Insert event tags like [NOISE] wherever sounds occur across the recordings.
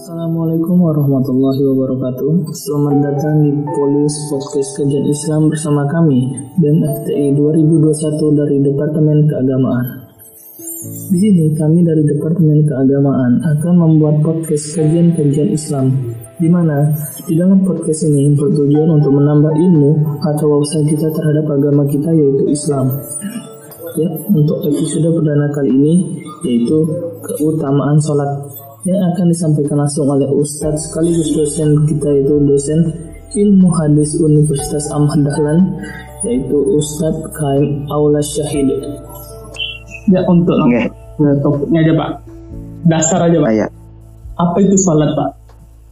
Assalamualaikum warahmatullahi wabarakatuh. Selamat datang di Polis Podcast Kajian Islam bersama kami BEM FTI 2021 dari Departemen Keagamaan. Di sini kami dari Departemen Keagamaan akan membuat podcast kajian-kajian Islam di mana di dalam podcast ini bertujuan untuk menambah ilmu atau wawasan kita terhadap agama kita yaitu Islam. Ya, untuk episode perdana kali ini yaitu keutamaan sholat yang akan disampaikan langsung oleh Ustadz sekaligus dosen kita yaitu dosen ilmu hadis Universitas Ahmad Dahlan yaitu Ustadz Kaim Aula Syahid. Ya untuk okay. topiknya aja Pak. Dasar aja Pak. Ayah. Apa itu salat Pak?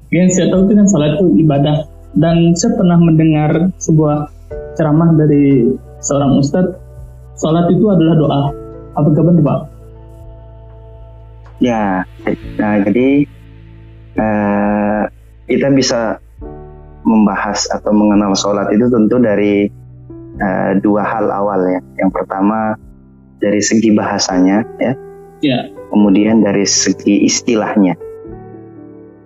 Yang saya tahu itu kan salat itu ibadah dan saya pernah mendengar sebuah ceramah dari seorang ustadz salat itu adalah doa. Apakah benar Pak? Ya, nah jadi uh, kita bisa membahas atau mengenal sholat itu tentu dari uh, dua hal awal ya. Yang pertama dari segi bahasanya ya, ya. kemudian dari segi istilahnya.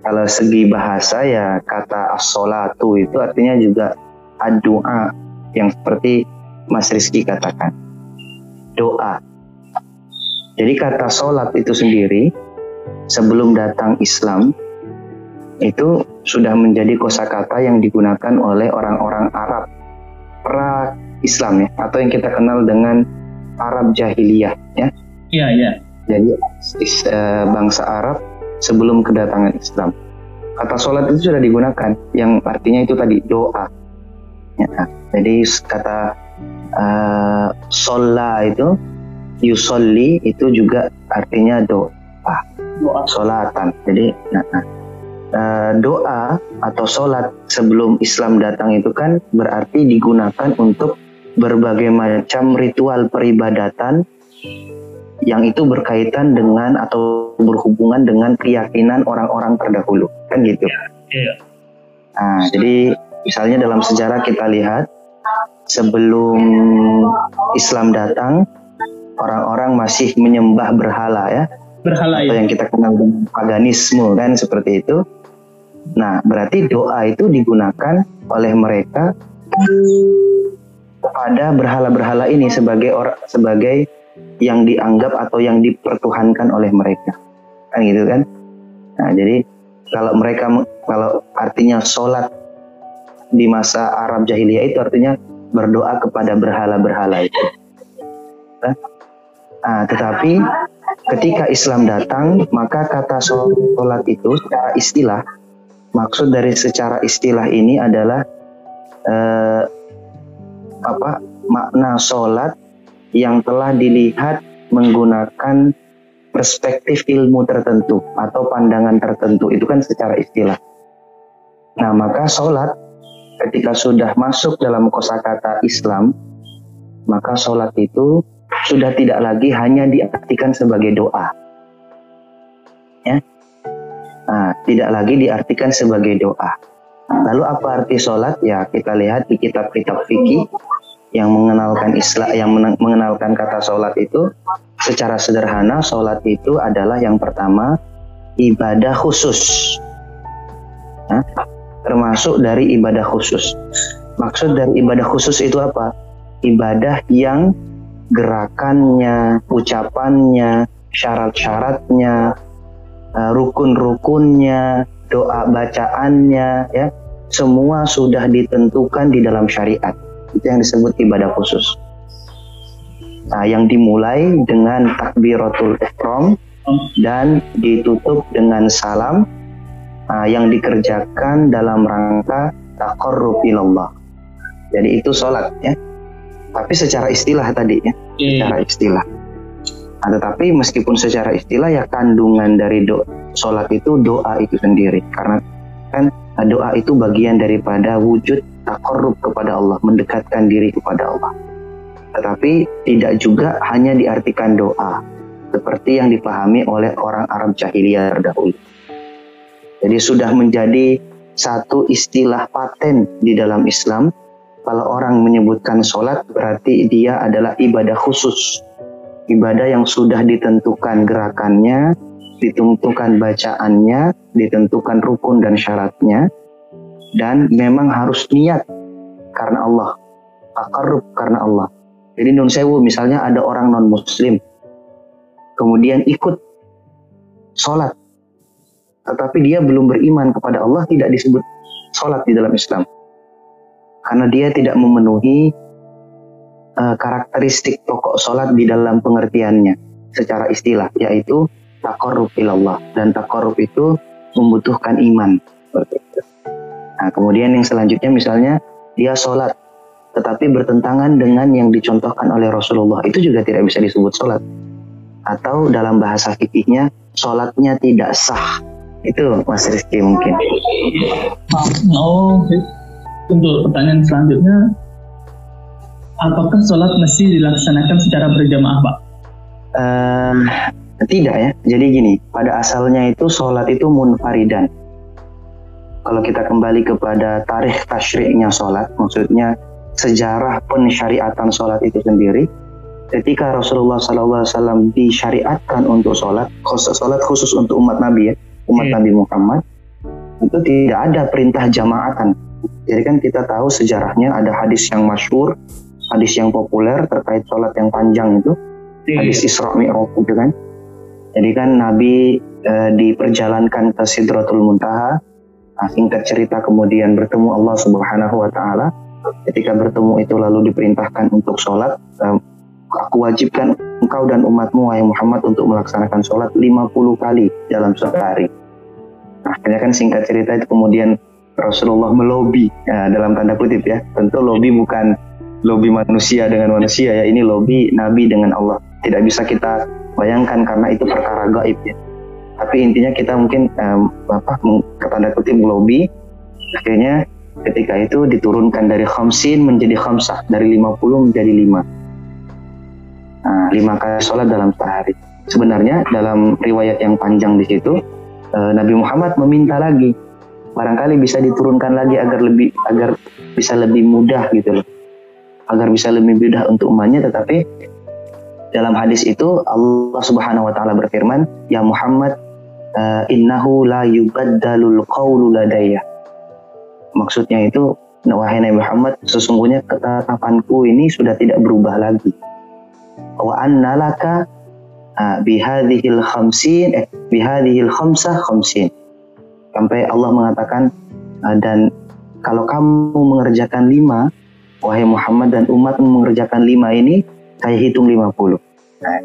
Kalau segi bahasa ya kata as-sholatu itu artinya juga doa yang seperti Mas Rizky katakan. Doa jadi kata sholat itu sendiri sebelum datang Islam itu sudah menjadi kosakata yang digunakan oleh orang-orang Arab pra Islam ya atau yang kita kenal dengan Arab jahiliyah ya. Iya iya. Jadi is, uh, bangsa Arab sebelum kedatangan Islam. Kata sholat itu sudah digunakan yang artinya itu tadi doa. Ya, jadi kata uh, sholat itu yusolli itu juga artinya doa, doa. solatan. Jadi nah, nah, doa atau solat sebelum Islam datang itu kan berarti digunakan untuk berbagai macam ritual peribadatan yang itu berkaitan dengan atau berhubungan dengan keyakinan orang-orang terdahulu kan gitu. Iya. Nah, jadi misalnya dalam sejarah kita lihat sebelum Islam datang orang-orang masih menyembah berhala ya. Berhala atau ya. yang kita kenal dengan paganisme kan seperti itu. Nah, berarti doa itu digunakan oleh mereka kepada berhala-berhala ini sebagai orang sebagai yang dianggap atau yang dipertuhankan oleh mereka. Kan gitu kan? Nah, jadi kalau mereka kalau artinya sholat di masa Arab jahiliyah itu artinya berdoa kepada berhala-berhala itu. Nah, Nah, tetapi ketika Islam datang, maka kata sholat itu secara istilah, maksud dari secara istilah ini adalah eh, apa makna sholat yang telah dilihat menggunakan perspektif ilmu tertentu atau pandangan tertentu itu kan secara istilah. Nah maka sholat ketika sudah masuk dalam kosakata Islam maka sholat itu sudah tidak lagi hanya diartikan sebagai doa. Ya. Nah, tidak lagi diartikan sebagai doa. Lalu apa arti sholat? Ya kita lihat di kitab-kitab fikih yang mengenalkan Islam, yang mengenalkan kata sholat itu secara sederhana sholat itu adalah yang pertama ibadah khusus. Nah, termasuk dari ibadah khusus. Maksud dari ibadah khusus itu apa? Ibadah yang gerakannya, ucapannya, syarat-syaratnya, uh, rukun-rukunnya, doa bacaannya, ya, semua sudah ditentukan di dalam syariat. Itu yang disebut ibadah khusus. Nah, yang dimulai dengan takbiratul ihram dan ditutup dengan salam nah, yang dikerjakan dalam rangka taqarrub ilallah. Jadi itu sholat ya tapi secara istilah tadi ya, hmm. secara istilah. Nah, tetapi meskipun secara istilah ya kandungan dari do sholat itu doa itu sendiri karena kan doa itu bagian daripada wujud takorup kepada Allah, mendekatkan diri kepada Allah. Tetapi tidak juga hanya diartikan doa seperti yang dipahami oleh orang Arab jahiliyah terdahulu. Jadi sudah menjadi satu istilah paten di dalam Islam kalau orang menyebutkan sholat berarti dia adalah ibadah khusus. Ibadah yang sudah ditentukan gerakannya, ditentukan bacaannya, ditentukan rukun dan syaratnya, dan memang harus niat karena Allah, takarrub karena Allah. Jadi nun sewu misalnya ada orang non muslim, kemudian ikut sholat, tetapi dia belum beriman kepada Allah tidak disebut sholat di dalam Islam, karena dia tidak memenuhi uh, karakteristik pokok sholat di dalam pengertiannya secara istilah, yaitu takorub ilallah. Dan takorub itu membutuhkan iman. Nah, kemudian yang selanjutnya misalnya dia sholat tetapi bertentangan dengan yang dicontohkan oleh Rasulullah. Itu juga tidak bisa disebut sholat. Atau dalam bahasa fikihnya sholatnya tidak sah. Itu Mas Rizky mungkin. Oh untuk pertanyaan selanjutnya apakah sholat mesti dilaksanakan secara berjamaah Pak? Uh, tidak ya. Jadi gini, pada asalnya itu sholat itu munfaridan. Kalau kita kembali kepada tarikh tasyriknya sholat, maksudnya sejarah pensyariatan sholat itu sendiri, ketika Rasulullah SAW disyariatkan untuk sholat, khusus sholat khusus untuk umat Nabi ya, umat hmm. Nabi Muhammad, itu tidak ada perintah jamaatan. Jadi kan kita tahu sejarahnya ada hadis yang masyur, hadis yang populer terkait sholat yang panjang itu, hmm. hadis Isra Mi'raj itu kan jadi kan Nabi e, diperjalankan ke Sidratul Muntaha. Nah, singkat cerita kemudian bertemu Allah Subhanahu wa taala. Ketika bertemu itu lalu diperintahkan untuk sholat. E, aku wajibkan engkau dan umatmu wahai Muhammad untuk melaksanakan sholat 50 kali dalam sehari. Nah, akhirnya kan singkat cerita itu kemudian Rasulullah melobi ya, dalam tanda kutip ya. Tentu lobi bukan lobi manusia dengan manusia ya. Ini lobi Nabi dengan Allah. Tidak bisa kita bayangkan karena itu perkara gaib ya tapi intinya kita mungkin um, apa tanda kutip lobby akhirnya ketika itu diturunkan dari khamsin menjadi khamsah dari 50 menjadi 5 nah, 5 kali sholat dalam sehari sebenarnya dalam riwayat yang panjang di situ uh, Nabi Muhammad meminta lagi barangkali bisa diturunkan lagi agar lebih agar bisa lebih mudah gitu loh agar bisa lebih mudah untuk umatnya tetapi dalam hadis itu Allah Subhanahu wa taala berfirman, "Ya Muhammad, uh, innahu la yubaddalul qawlu ladayya." Maksudnya itu, wahai Nabi Muhammad, sesungguhnya ketetapanku ini sudah tidak berubah lagi. Wa anna laka uh, bihadhil khamsin eh bihadhil khamsah khamsin. Sampai Allah mengatakan uh, dan kalau kamu mengerjakan lima, wahai Muhammad dan umatmu mengerjakan lima ini, saya hitung 50. Nah,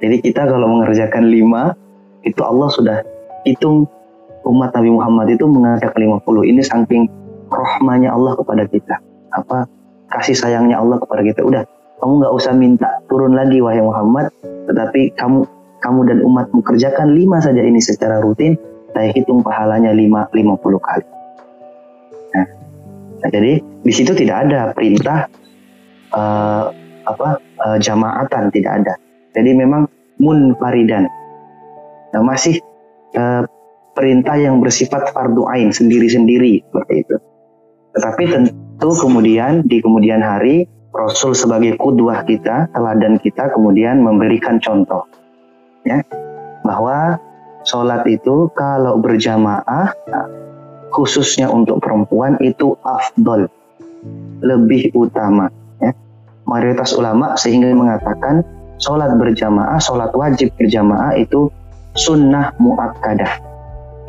jadi kita kalau mengerjakan 5 itu Allah sudah hitung umat Nabi Muhammad itu mengerjakan 50. Ini saking rohmanya Allah kepada kita. Apa kasih sayangnya Allah kepada kita. Udah, kamu nggak usah minta turun lagi wahai Muhammad, tetapi kamu kamu dan umat mengerjakan lima saja ini secara rutin, saya hitung pahalanya lima lima puluh kali. Nah, nah jadi di situ tidak ada perintah uh, apa uh, jamaatan tidak ada. Jadi memang munfaridan. Nah, masih uh, perintah yang bersifat fardu ain sendiri-sendiri seperti itu. Tetapi tentu kemudian di kemudian hari Rasul sebagai kudwah kita, teladan kita kemudian memberikan contoh ya bahwa sholat itu kalau berjamaah khususnya untuk perempuan itu afdol lebih utama mayoritas ulama sehingga mengatakan sholat berjamaah, sholat wajib berjamaah itu sunnah muakkadah,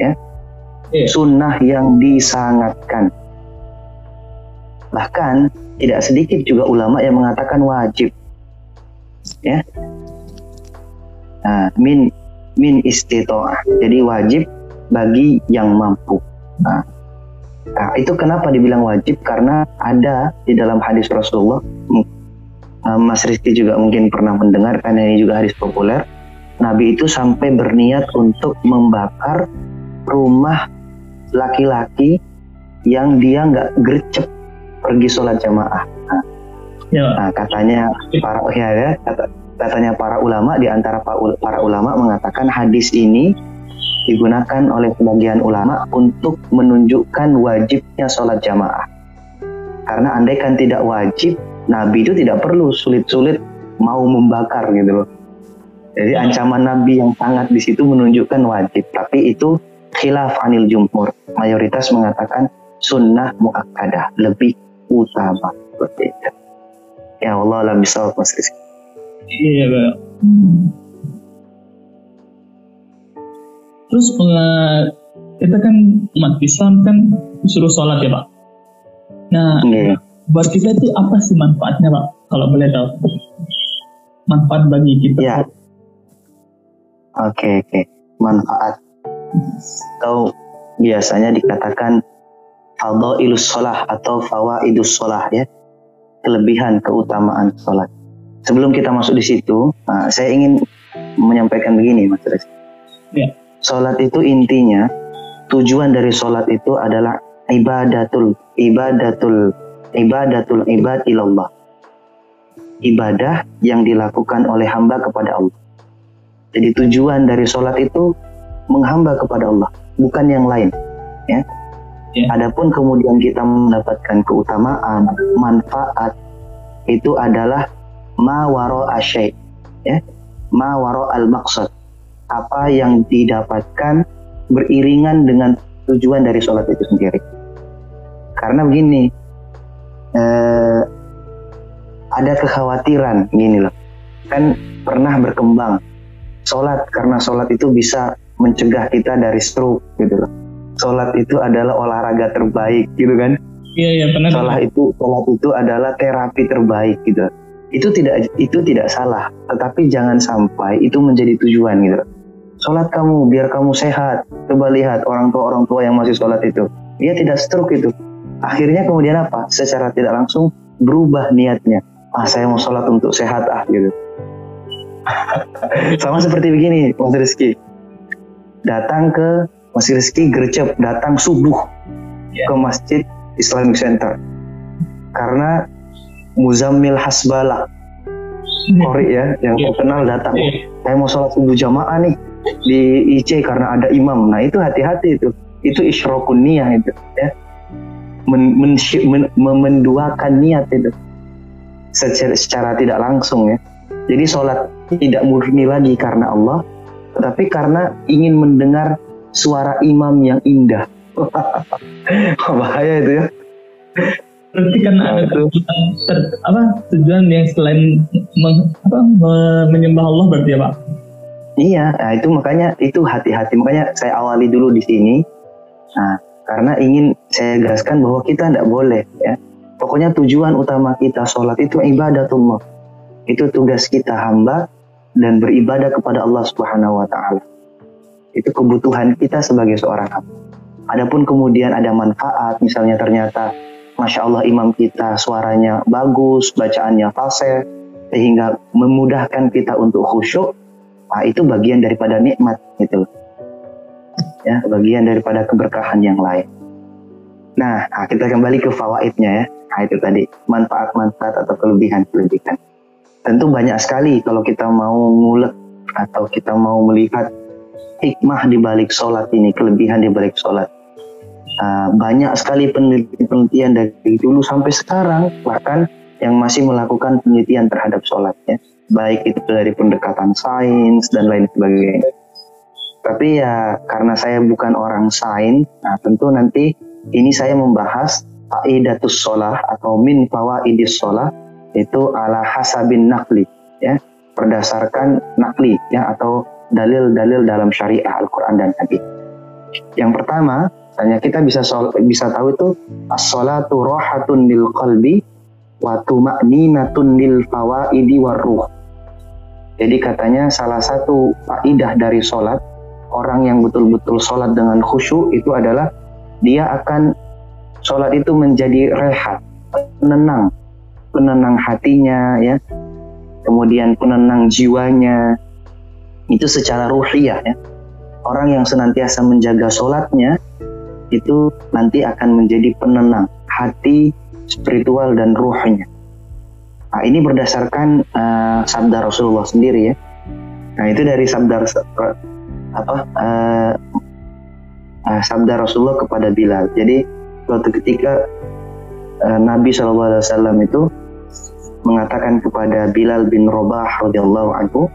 ya, yeah. sunnah yang disangatkan. Bahkan tidak sedikit juga ulama yang mengatakan wajib, ya. Nah, min min istitoah, jadi wajib bagi yang mampu. Nah, nah, itu kenapa dibilang wajib? Karena ada di dalam hadis Rasulullah Eh, Mas Rizky juga mungkin pernah mendengar karena ini juga hadis populer. Nabi itu sampai berniat untuk membakar rumah laki-laki yang dia nggak gercep pergi sholat jamaah. Nah, ya. nah katanya para ya, ya kata, katanya para ulama di antara para ulama mengatakan hadis ini digunakan oleh sebagian ulama untuk menunjukkan wajibnya sholat jamaah. Karena andaikan tidak wajib, Nabi itu tidak perlu sulit-sulit mau membakar gitu loh. Jadi ancaman Nabi yang sangat di situ menunjukkan wajib, tapi itu khilaf anil jumhur. Mayoritas mengatakan sunnah muakkadah lebih utama. Berbeda. Ya Allah alam bisa Mas Rizky. Iya, Pak. Terus uh, kita kan umat Islam kan suruh sholat ya Pak. Nah, Iya. buat kita itu apa sih manfaatnya Pak? Kalau boleh tahu. Manfaat bagi kita. Ya. Oke oke. Manfaat atau biasanya dikatakan fadailus sholah atau fawaidus sholah ya. Kelebihan keutamaan sholat. Sebelum kita masuk di situ, nah, saya ingin menyampaikan begini Mas Rizky. Ya. Sholat itu intinya tujuan dari sholat itu adalah ibadatul ibadatul ibadatul ibad ilallah ibadah yang dilakukan oleh hamba kepada Allah jadi tujuan dari sholat itu menghamba kepada Allah bukan yang lain ya Ya. adapun kemudian kita mendapatkan keutamaan manfaat itu adalah ma waro asyai ya ma waro al maksud apa yang didapatkan beriringan dengan tujuan dari sholat itu sendiri. Karena begini, eh, ada kekhawatiran gini loh, kan pernah berkembang sholat karena sholat itu bisa mencegah kita dari stroke gitu loh. Sholat itu adalah olahraga terbaik gitu kan. Iya, iya benar. Sholat itu sholat itu adalah terapi terbaik gitu. Itu tidak itu tidak salah, tetapi jangan sampai itu menjadi tujuan gitu. Sholat kamu biar kamu sehat. Coba lihat orang tua orang tua yang masih sholat itu, dia tidak stroke itu. Akhirnya kemudian apa? Secara tidak langsung berubah niatnya. Ah saya mau sholat untuk sehat ah gitu. [LAUGHS] Sama seperti begini, Mas Rizky. Datang ke Mas Rizky gercep, datang subuh Ya. ke masjid Islamic Center. Karena Muzammil Hasbala, Kori ya, yang Iya. terkenal datang. Iya. Saya mau sholat subuh jamaah nih di IC karena ada imam. Nah itu hati-hati itu. Itu isyrokun niyah itu. Ya. Men, men, men, menduakan niat itu. Secara, secara tidak langsung ya. Jadi sholat tidak murni lagi karena Allah, tetapi karena ingin mendengar suara imam yang indah. [LAUGHS] Bahaya itu ya. Berarti ada Nah, itu. tujuan ter- apa tujuan yang selain meng- apa, me- menyembah Allah berarti ya Pak? Iya, nah itu makanya itu hati-hati. Makanya saya awali dulu di sini. Nah, karena ingin saya jelaskan bahwa kita tidak boleh ya. Pokoknya tujuan utama kita sholat itu ibadatullah. Itu tugas kita hamba dan beribadah kepada Allah Subhanahu wa taala. Itu kebutuhan kita sebagai seorang hamba. Adapun kemudian ada manfaat, misalnya ternyata Masya Allah imam kita suaranya bagus, bacaannya fasih, sehingga memudahkan kita untuk khusyuk, Nah, itu bagian daripada nikmat gitu. Ya, bagian daripada keberkahan yang lain. Nah, nah, kita kembali ke fawaidnya ya. Nah, itu tadi manfaat-manfaat atau kelebihan-kelebihan. Tentu banyak sekali kalau kita mau ngulek atau kita mau melihat hikmah di balik sholat ini, kelebihan di balik sholat. Ah, banyak sekali penelitian dari dulu sampai sekarang, bahkan yang masih melakukan penelitian terhadap sholat ya baik itu dari pendekatan sains dan lain sebagainya. Tapi ya karena saya bukan orang sains, nah tentu nanti ini saya membahas faidatus sholah atau min fawaidis sholah itu ala hasabin nakli ya berdasarkan nakli ya atau dalil-dalil dalam syariah Al-Quran dan hadis. Yang pertama, tanya kita bisa sol, bisa tahu itu as-sholatu rohatun lil qalbi wa tuma'ninatun lil fawaidi warruh. Jadi katanya salah satu faidah dari sholat orang yang betul-betul sholat dengan khusyuk itu adalah dia akan sholat itu menjadi rehat, penenang, penenang hatinya ya, kemudian penenang jiwanya itu secara ruhiyah ya. Orang yang senantiasa menjaga sholatnya itu nanti akan menjadi penenang hati, spiritual dan ruhnya. Nah, ini berdasarkan uh, sabda Rasulullah sendiri ya. Nah, itu dari sabda apa uh, uh, sabda Rasulullah kepada Bilal. Jadi suatu ketika uh, Nabi SAW itu mengatakan kepada Bilal bin Rabah radhiyallahu anhu,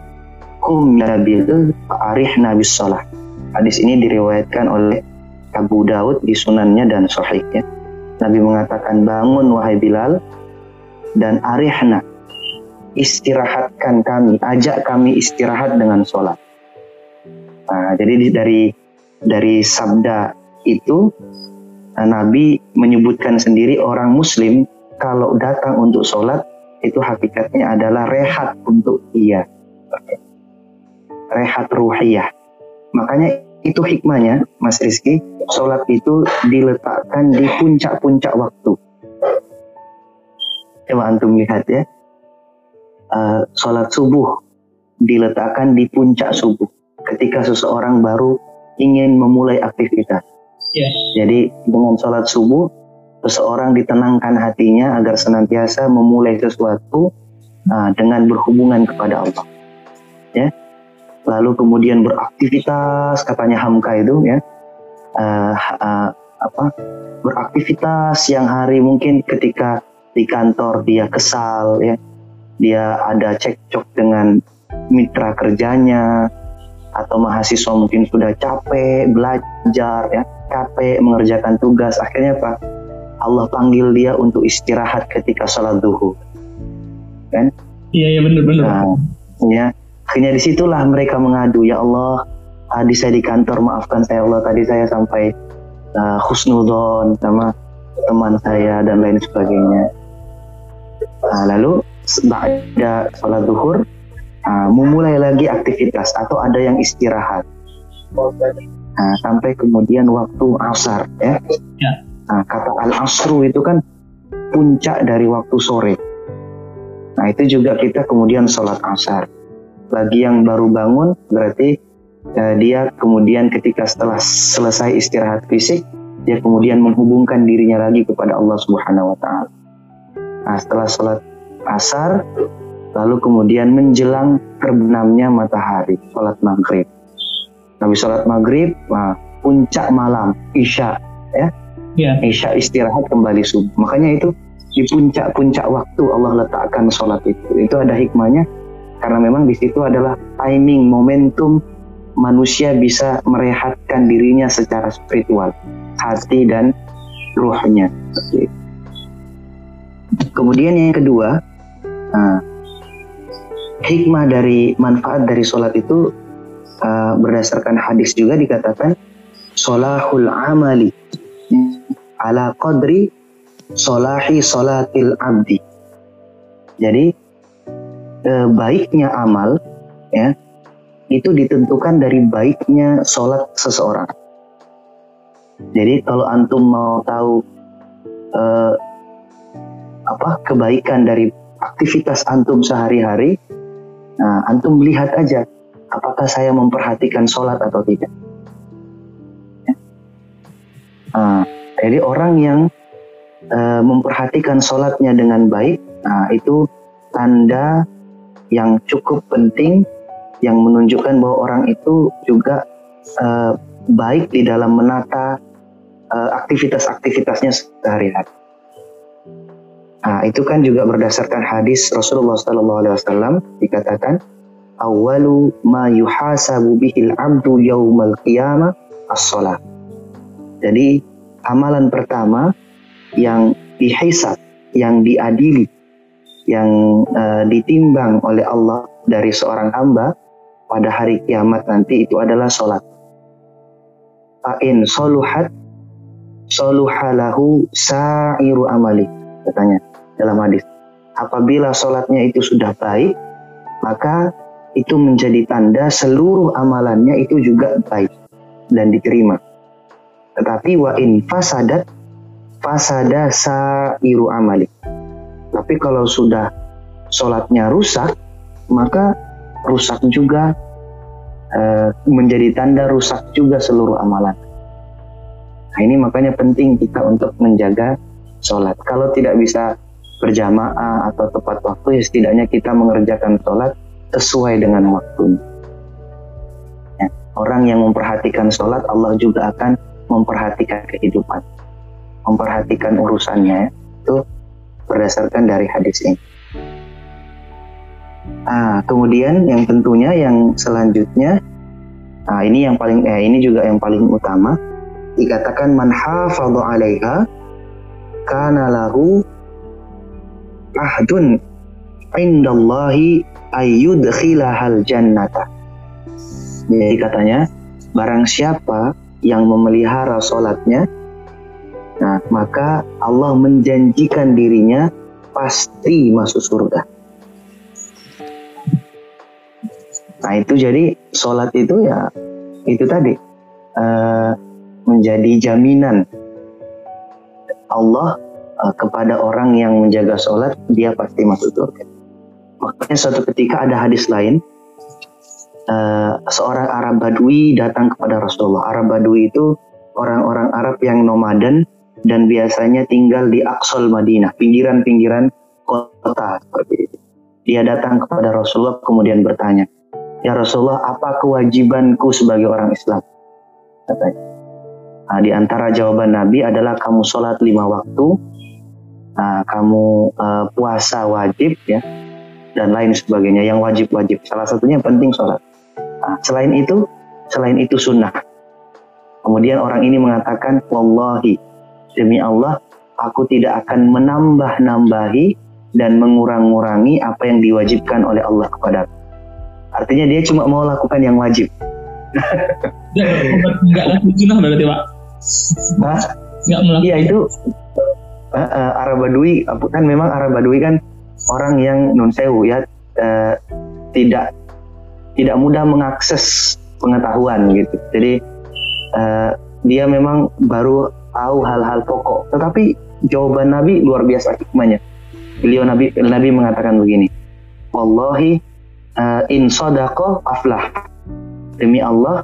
kum nabil arih nabi salah. Hadis ini diriwayatkan oleh Abu Daud di sunannya dan sahihnya. Nabi mengatakan bangun wahai Bilal dan arihna istirahatkan kami, ajak kami istirahat dengan sholat. Nah, jadi dari dari sabda itu Nabi menyebutkan sendiri orang Muslim kalau datang untuk sholat itu hakikatnya adalah rehat untuk ia, rehat ruhiyah. Makanya itu hikmahnya, Mas Rizky, sholat itu diletakkan di puncak-puncak waktu. Coba antum lihat ya, uh, sholat subuh diletakkan di puncak subuh ketika seseorang baru ingin memulai aktivitas Yeah. Jadi dengan sholat subuh, seseorang ditenangkan hatinya agar senantiasa memulai sesuatu uh, dengan berhubungan kepada Allah. Ya. Lalu kemudian beraktivitas, katanya Hamka itu ya, uh, uh, apa? Beraktivitas yang hari mungkin ketika di kantor dia kesal ya, dia ada cekcok dengan mitra kerjanya atau mahasiswa mungkin sudah capek belajar ya. Capek mengerjakan tugas. Akhirnya apa? Allah panggil dia untuk istirahat ketika sholat duhur. Kan? Iya iya benar-benar nah, ya akhirnya di situlah mereka mengadu ya Allah tadi saya di kantor maafkan saya Allah tadi saya sampai uh, husnudon sama teman saya dan lain sebagainya nah, lalu ada sholat duhur uh, memulai lagi aktivitas atau ada yang istirahat Nah, sampai kemudian waktu asar ya. ya. Nah, kata al asru itu kan puncak dari waktu sore. Nah itu juga kita kemudian sholat asar. Bagi yang baru bangun berarti eh, dia kemudian ketika setelah selesai istirahat fisik dia kemudian menghubungkan dirinya lagi kepada Allah Subhanahu Wa Taala. Nah setelah sholat asar lalu kemudian menjelang terbenamnya matahari sholat maghrib. Nabi sholat maghrib, nah, puncak malam, isya, ya. Yeah. Isya istirahat kembali subuh. Makanya itu di puncak-puncak waktu Allah letakkan sholat itu. Itu ada hikmahnya karena memang di situ adalah timing, momentum manusia bisa merehatkan dirinya secara spiritual, hati dan ruhnya. Kemudian yang kedua, nah, hikmah dari manfaat dari sholat itu uh, berdasarkan hadis juga dikatakan solahul amali ala qadri solahi solatil abdi. Jadi uh, baiknya amal ya itu ditentukan dari baiknya sholat seseorang. Jadi kalau antum mau tahu uh, apa kebaikan dari aktivitas antum sehari-hari, nah antum lihat aja apakah saya memperhatikan sholat atau tidak. Ya. Nah, jadi orang yang uh, memperhatikan sholatnya dengan baik, nah itu tanda yang cukup penting yang menunjukkan bahwa orang itu juga uh, baik di dalam menata uh, aktivitas-aktivitasnya sehari-hari. Nah, itu kan juga berdasarkan hadis Rasulullah SAW dikatakan awalu ma yuhasabu bihil abdu yaumal qiyamah as-salat. Jadi amalan pertama yang dihisab, yang diadili, yang uh, ditimbang oleh Allah dari seorang hamba pada hari kiamat nanti itu adalah sholat. Fa'in soluhat soluhalahu sa'iru amali katanya dalam hadis. Apabila sholatnya itu sudah baik, maka itu menjadi tanda seluruh amalannya itu juga baik dan diterima. Tetapi wa in fasadat fasada sa'iru amali. Tapi kalau sudah sholatnya rusak, maka rusak juga e, menjadi tanda rusak juga seluruh amalan. Nah ini makanya penting kita untuk menjaga sholat. Kalau tidak bisa berjamaah atau tepat waktu, ya setidaknya kita mengerjakan sholat sesuai dengan waktunya. Ya, orang yang memperhatikan sholat, Allah juga akan memperhatikan kehidupan, memperhatikan urusannya. Itu berdasarkan dari hadis ini. Ah, kemudian yang tentunya yang selanjutnya, nah ini yang paling eh ini juga yang paling utama dikatakan man hafadhu 'alaiha kana lahu ahdun indallahi ayyudkhilahal jannata. Jadi katanya barang siapa yang memelihara sholatnya, nah maka Allah menjanjikan dirinya pasti masuk surga. Nah itu jadi sholat itu ya itu tadi uh, menjadi jaminan Allah uh, kepada orang yang menjaga sholat dia pasti masuk surga. Makanya suatu ketika ada hadis lain uh, seorang Arab Badui datang kepada Rasulullah. Arab Badui itu orang-orang Arab yang nomaden dan biasanya tinggal di Aqsal Madinah, pinggiran-pinggiran kota. Dia datang kepada Rasulullah kemudian bertanya, Ya Rasulullah, apa kewajibanku sebagai orang Islam? Katanya. Nah, di antara jawaban Nabi adalah kamu sholat lima waktu, nah, kamu uh, puasa wajib ya, dan lain sebagainya yang wajib-wajib. Salah satunya penting sholat. Nah, selain itu, selain itu sunnah. Kemudian orang ini mengatakan, Wallahi, demi Allah, aku tidak akan menambah-nambahi dan mengurang-ngurangi apa yang diwajibkan oleh Allah kepada Artinya dia cuma mau lakukan yang wajib. Enggak sunnah berarti pak? Nah, melakukan. Iya itu uh, uh, Arab Badui kan memang Arab Badui kan orang yang non sewu ya uh, tidak tidak mudah mengakses pengetahuan gitu. Jadi uh, dia memang baru tahu hal-hal pokok. Tetapi jawaban Nabi luar biasa hikmahnya. Beliau Nabi Nabi mengatakan begini. Wallahi uh, in sodako aflah. Demi Allah,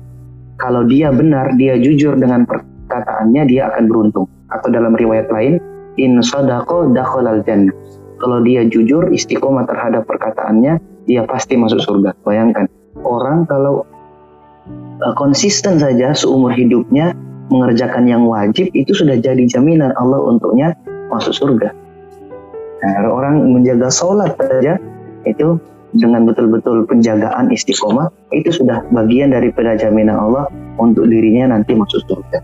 kalau dia benar, dia jujur dengan perkataannya, dia akan beruntung. Atau dalam riwayat lain, in sodako dakhalal jannah. Kalau dia jujur, istiqomah terhadap perkataannya, dia pasti masuk surga. Bayangkan, orang kalau uh, konsisten saja seumur hidupnya mengerjakan yang wajib, itu sudah jadi jaminan Allah untuknya masuk surga. Nah, orang menjaga sholat saja, itu dengan betul-betul penjagaan istiqomah itu sudah bagian dari jaminan Allah untuk dirinya nanti masuk surga.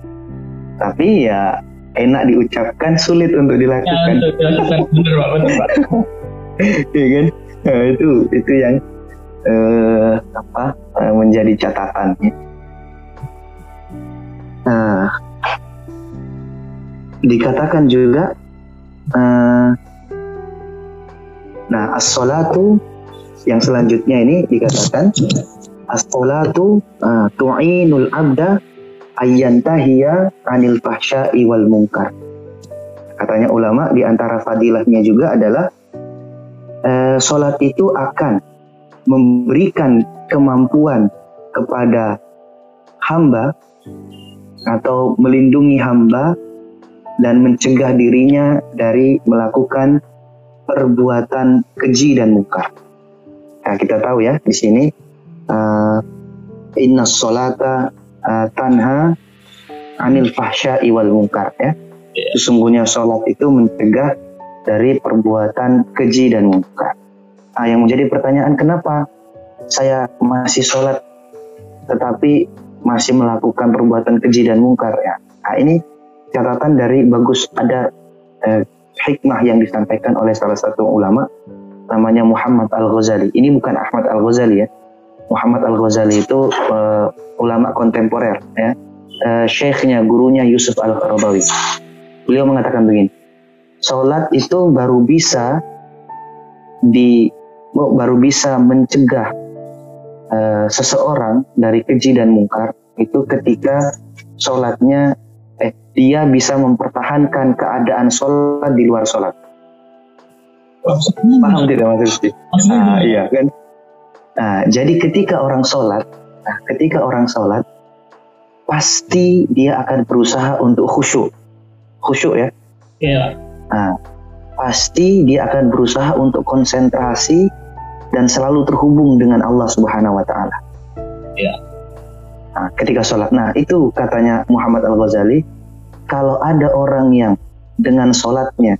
Tapi ya enak diucapkan, sulit untuk dilakukan. Ya, untuk dilakukan benar pak, benar pak. Iya kan? Nah, itu itu yang eh, apa eh, menjadi catatan. Nah, dikatakan juga, eh, nah as-salatu yang selanjutnya ini dikatakan as-salatu uh, tu'inul abda ayyantahiya anil fahsya'i wal munkar. Katanya ulama di antara fadilahnya juga adalah uh, itu akan memberikan kemampuan kepada hamba atau melindungi hamba dan mencegah dirinya dari melakukan perbuatan keji dan mungkar. Nah, kita tahu ya di sini uh, inna solata uh, tanha anil fahsya iwal mungkar ya. Yeah. Sesungguhnya sholat itu mencegah dari perbuatan keji dan mungkar. Nah, yang menjadi pertanyaan kenapa saya masih sholat tetapi masih melakukan perbuatan keji dan mungkar ya. Nah, ini catatan dari bagus ada eh, hikmah yang disampaikan oleh salah satu ulama namanya Muhammad Al-Ghazali. Ini bukan Ahmad Al-Ghazali ya. Muhammad Al-Ghazali itu uh, ulama kontemporer ya. Uh, syekhnya, gurunya Yusuf Al-Qaradawi. Beliau mengatakan begini. Salat itu baru bisa di baru bisa mencegah uh, seseorang dari keji dan mungkar itu ketika sholatnya eh dia bisa mempertahankan keadaan sholat di luar sholat Paham tidak Mas Rizky? Nah, iya kan. Nah, jadi ketika orang sholat, nah, ketika orang sholat, pasti dia akan berusaha untuk khusyuk. Khusyuk ya? Iya. Nah, pasti dia akan berusaha untuk konsentrasi dan selalu terhubung dengan Allah Subhanahu wa taala. Iya. Nah, ketika sholat. Nah, itu katanya Muhammad Al-Ghazali, kalau ada orang yang dengan sholatnya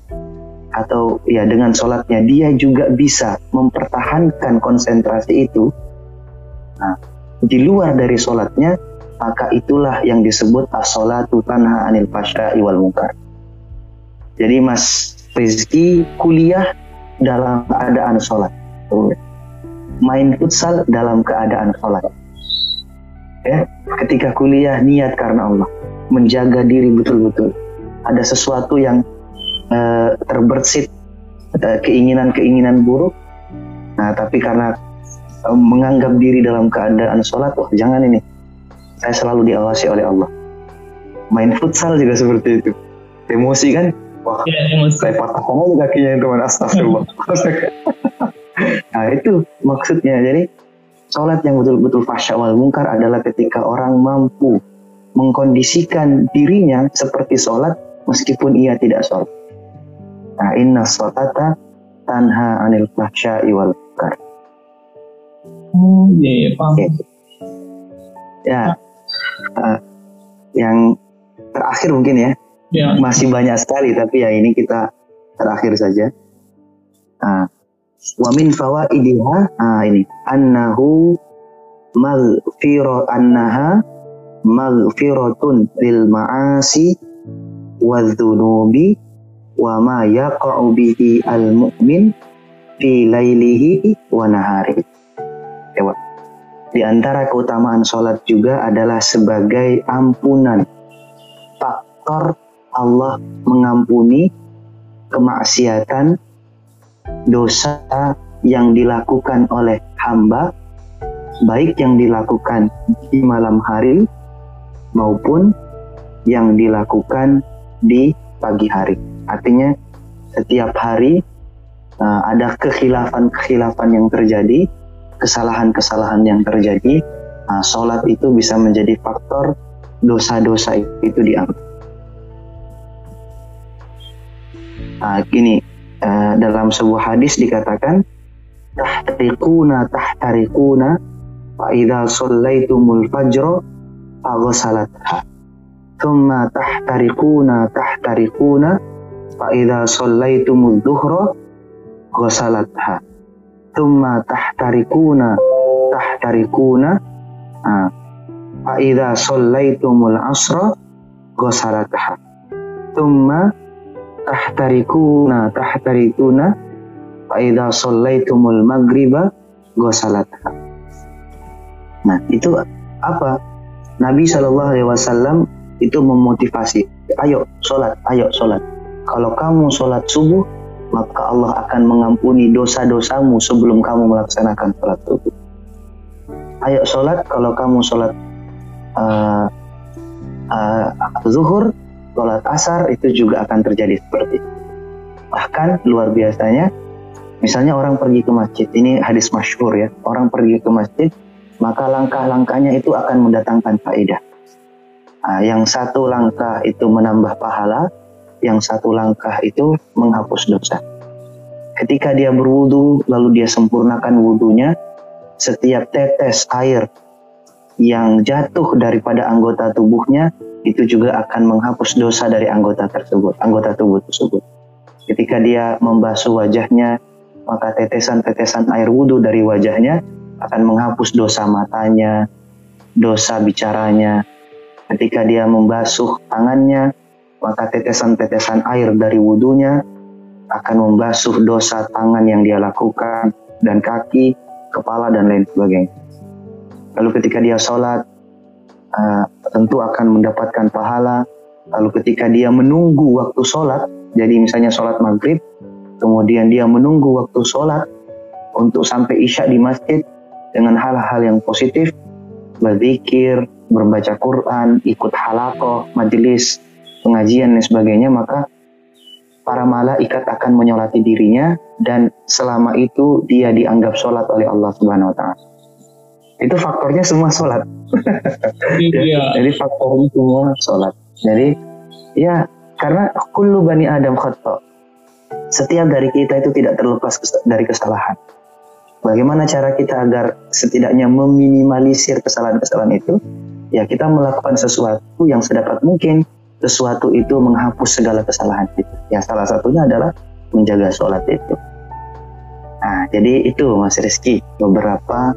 atau ya dengan sholatnya dia juga bisa mempertahankan konsentrasi itu nah, di luar dari sholatnya maka itulah yang disebut as-sholatu anil fasya'i wal munkar. Jadi Mas Rizky kuliah dalam keadaan sholat. Main futsal dalam keadaan sholat ya ketika kuliah niat karena Allah menjaga diri betul-betul. Ada sesuatu yang uh, terbersit uh, keinginan-keinginan buruk. Nah tapi karena uh, menganggap diri dalam keadaan sholat oh jangan ini. Saya selalu diawasi oleh Allah. Main futsal juga seperti itu. Emosi kan? Wah ya, emosi. saya patahkan aja kakinya teman astagfirullah. [LAUGHS] Nah itu maksudnya. Jadi sholat yang betul-betul fasya wal mungkar adalah ketika orang mampu mengkondisikan dirinya seperti sholat meskipun ia tidak sholat. Nah, inna sholata tanha anil fahsya'i wal munkar. Oh, iya, iya, paham. Ya, ya uh, yang terakhir mungkin ya. ya. Masih banyak sekali, tapi ya ini kita terakhir saja. Uh, wa min fawaidiha ah ini annahu maghfira annaha maghfiratun lil ma'asi wa dhunubi wa ma yaqa'u bihi al mu'min fi lailihi wa nahari. Ewa. Di antara keutamaan sholat juga adalah sebagai ampunan. Faktor Allah mengampuni kemaksiatan dosa yang dilakukan oleh hamba, baik yang dilakukan di malam hari maupun yang dilakukan di pagi hari. Artinya setiap hari uh, ada kekhilafan-kekhilafan yang terjadi, kesalahan-kesalahan yang terjadi, uh, sholat itu bisa menjadi faktor dosa-dosa itu diambil. Uh, gini, uh, dalam sebuah hadis dikatakan tahtarikuna tahtarikuna fa idza shallaitumul fajr faghsalatha thumma tahtarikuna tahtarikuna fa idza shallaitumudz dhuhra ghasalatha thumma tahtarikuna tahtarikuna fa idza shallaitumul asra ghasalatha thumma tahtarikuna tahtarikuna fa idza shallaitumul maghriba ghasalatha. Nah itu apa? Nabi Shallallahu alaihi wasallam itu memotivasi. Ayo sholat ayo sholat. Kalau kamu sholat subuh maka Allah akan mengampuni dosa-dosamu sebelum kamu melaksanakan sholat subuh. Ayo sholat kalau kamu sholat uh, uh, zuhur sholat asar itu juga akan terjadi seperti itu. Bahkan luar biasanya, misalnya orang pergi ke masjid, ini hadis masyhur ya, orang pergi ke masjid, maka langkah-langkahnya itu akan mendatangkan faedah. Nah, yang satu langkah itu menambah pahala, yang satu langkah itu menghapus dosa. Ketika dia berwudu, lalu dia sempurnakan wudhunya, setiap tetes air yang jatuh daripada anggota tubuhnya itu juga akan menghapus dosa dari anggota tersebut, anggota tubuh tersebut. Ketika dia membasuh wajahnya, maka tetesan-tetesan air wudhu dari wajahnya akan menghapus dosa matanya, dosa bicaranya. Ketika dia membasuh tangannya, maka tetesan-tetesan air dari wudhunya akan membasuh dosa tangan yang dia lakukan dan kaki, kepala dan lain sebagainya. Lalu ketika dia sholat, uh, tentu akan mendapatkan pahala. Lalu ketika dia menunggu waktu sholat, jadi misalnya sholat maghrib, kemudian dia menunggu waktu sholat untuk sampai isya di masjid dengan hal-hal yang positif, berzikir, membaca Quran, ikut halakoh, majelis, pengajian dan sebagainya, maka para malaikat akan menyolati dirinya dan selama itu dia dianggap sholat oleh Allah Subhanahu Wa Taala itu faktornya semua sholat. Iya. [LAUGHS] Jadi faktornya semua sholat. Jadi ya karena kullu bani Adam khata. Setiap dari kita itu tidak terlepas dari kesalahan. Bagaimana cara kita agar setidaknya meminimalisir kesalahan-kesalahan itu? Ya kita melakukan sesuatu yang sedapat mungkin sesuatu itu menghapus segala kesalahan kita. Ya salah satunya adalah menjaga sholat itu. Nah, jadi itu Mas Rizky beberapa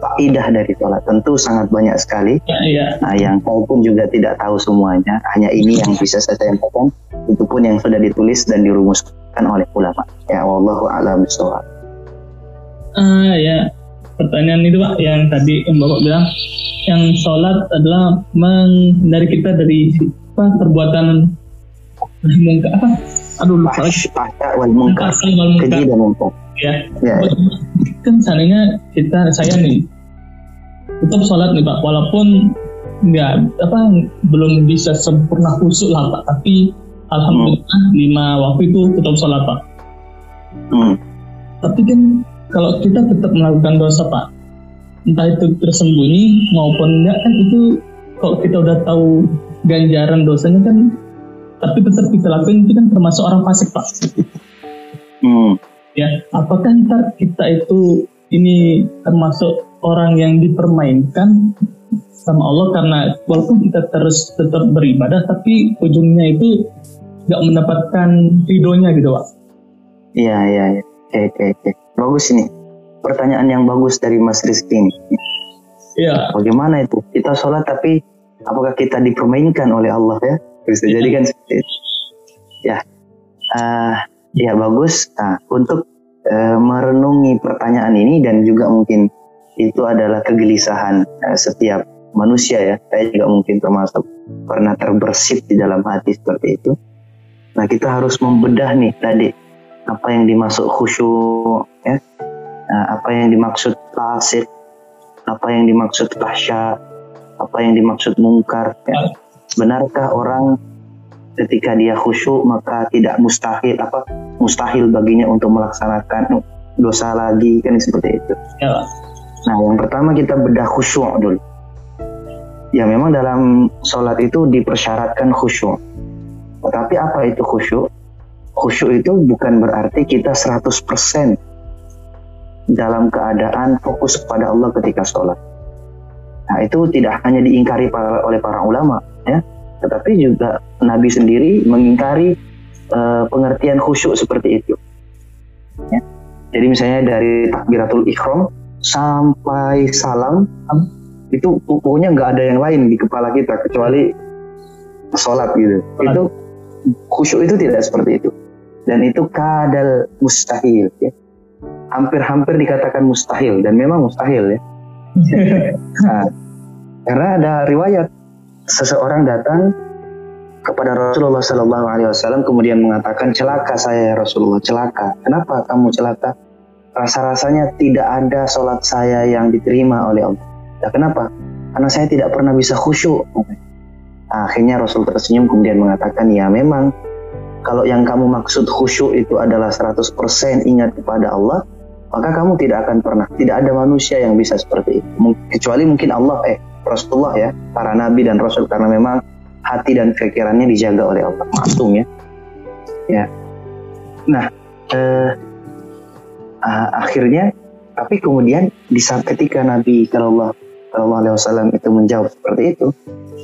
faidah dari sholat. Tentu sangat banyak sekali. Ya, ya. Nah, yang saya pun juga tidak tahu semuanya. Hanya ini yang bisa saya sampaikan. Itu pun yang sudah ditulis dan dirumuskan oleh ulama. Ya, wallahu a'lam bishawab. Ah ya, pertanyaan itu Pak yang tadi yang Bapak bilang yang sholat adalah menghindari kita dari apa perbuatan apa aduh lupa lagi wal munkar. Keji dan munkar. ya Ya, ya. kan seandainya kita saya nih tetap sholat nih pak walaupun nggak apa belum bisa sempurna khusyuk lah pak tapi alhamdulillah lima waktu itu tetap sholat pak Hmm. tapi kan kalau kita tetap melakukan dosa pak entah itu tersembunyi maupun enggak kan itu kalau kita udah tahu ganjaran dosanya kan tapi tetap kita lakuin itu kan termasuk orang fasik pak Hmm. ya apakah ntar kita itu ini termasuk orang yang dipermainkan sama Allah karena walaupun kita terus tetap beribadah tapi ujungnya itu nggak mendapatkan ridhonya gitu pak Iya, iya, iya. Oke, oke, oke. Bagus ini. Pertanyaan yang bagus dari Mas Rizky ini. ya Bagaimana itu? Kita sholat tapi apakah kita dipermainkan oleh Allah ya? Bisa jadi kan seperti itu. Ya, Ah, ya bagus. Nah, untuk eh, merenungi pertanyaan ini dan juga mungkin itu adalah kegelisahan eh, setiap manusia ya. Saya juga mungkin termasuk pernah terbersit di dalam hati seperti itu. Nah, kita harus membedah nih tadi apa yang dimaksud khusyuk ya. Nah, apa yang dimaksud fasik apa yang dimaksud fahsya, apa yang dimaksud mungkar. Ya. Benarkah orang ketika dia khusyuk maka tidak mustahil apa mustahil baginya untuk melaksanakan dosa lagi kan seperti itu. ya Nah yang pertama kita bedah khusyuk dulu. Ya memang dalam sholat itu dipersyaratkan khusyuk. Tetapi apa itu khusyuk? Khusyuk itu bukan berarti kita 100% dalam keadaan fokus kepada Allah ketika sholat. Nah itu tidak hanya diingkari para- oleh para ulama, ya, tetapi juga Nabi sendiri mengingkari eh, pengertian khusyuk seperti itu. Ya. Jadi misalnya dari takbiratul ikhram sampai salam itu pokoknya nggak ada yang lain di kepala kita kecuali sholat gitu. Sholat. Itu khusyuk itu tidak seperti itu. Dan itu kadal mustahil ya. Hampir-hampir dikatakan mustahil dan memang mustahil ya. Nah, karena ada riwayat seseorang datang kepada Rasulullah Sallallahu Alaihi Wasallam kemudian mengatakan celaka saya ya Rasulullah celaka. Kenapa kamu celaka? Rasa-rasanya tidak ada sholat saya yang diterima oleh Allah. Ya, kenapa? Karena saya tidak pernah bisa khusyuk. Nah, akhirnya Rasul tersenyum kemudian mengatakan ya memang kalau yang kamu maksud khusyuk itu adalah 100% ingat kepada Allah, maka kamu tidak akan pernah, tidak ada manusia yang bisa seperti itu. Kecuali mungkin Allah, eh Rasulullah ya, para nabi dan Rasul karena memang hati dan pikirannya dijaga oleh Allah, maksum ya. Ya. Nah, eh, ah, akhirnya, tapi kemudian di saat ketika Nabi Shallallahu Alaihi Wasallam itu menjawab seperti itu,